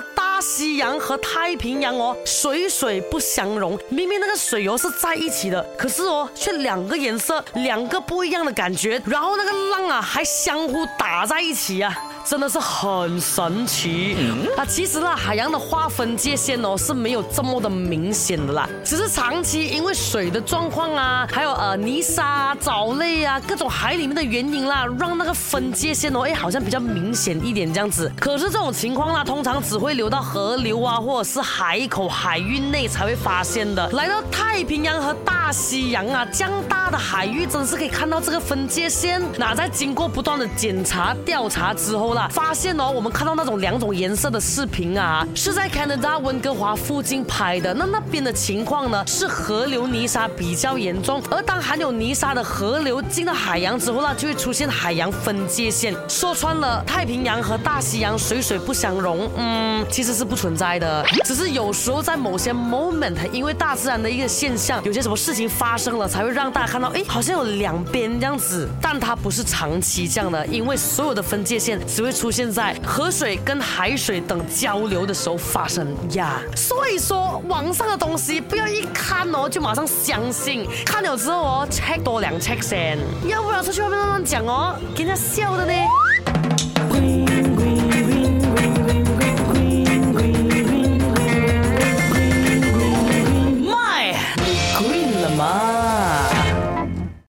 大西洋和太平洋哦水水不相融明明那个水哦是在一起的可是哦却两个颜色两个不一样的感觉然后那个浪啊还相互打在一起啊。真的是很神奇。啊其实呢，海洋的划分界限哦是没有这么的明显的啦，只是长期因为水的状况啊，还有呃泥沙、藻类啊，各种海里面的原因啦，让那个分界线哦，哎，好像比较明显一点这样子。可是这种情况呢，通常只会流到河流啊，或者是海口、海域内才会发现的。来到太平洋和大西洋啊，这样大的海域，真是可以看到这个分界线。那在经过不断的检查调查之后，发现哦，我们看到那种两种颜色的视频啊，是在 Canada 温哥华附近拍的。那那边的情况呢，是河流泥沙比较严重，而当含有泥沙的河流进到海洋之后呢，就会出现海洋分界线。说穿了，太平洋和大西洋水水不相容，嗯，其实是不存在的，只是有时候在某些 moment，因为大自然的一个现象，有些什么事情发生了，才会让大家看到，哎，好像有两边这样子，但它不是长期这样的，因为所有的分界线。只会出现在河水跟海水等交流的时候发生呀。所以说，网上的东西不要一看哦就马上相信，看了之后哦 check 多两 check 先，要不然出去外面乱乱讲哦，给人家笑的呢。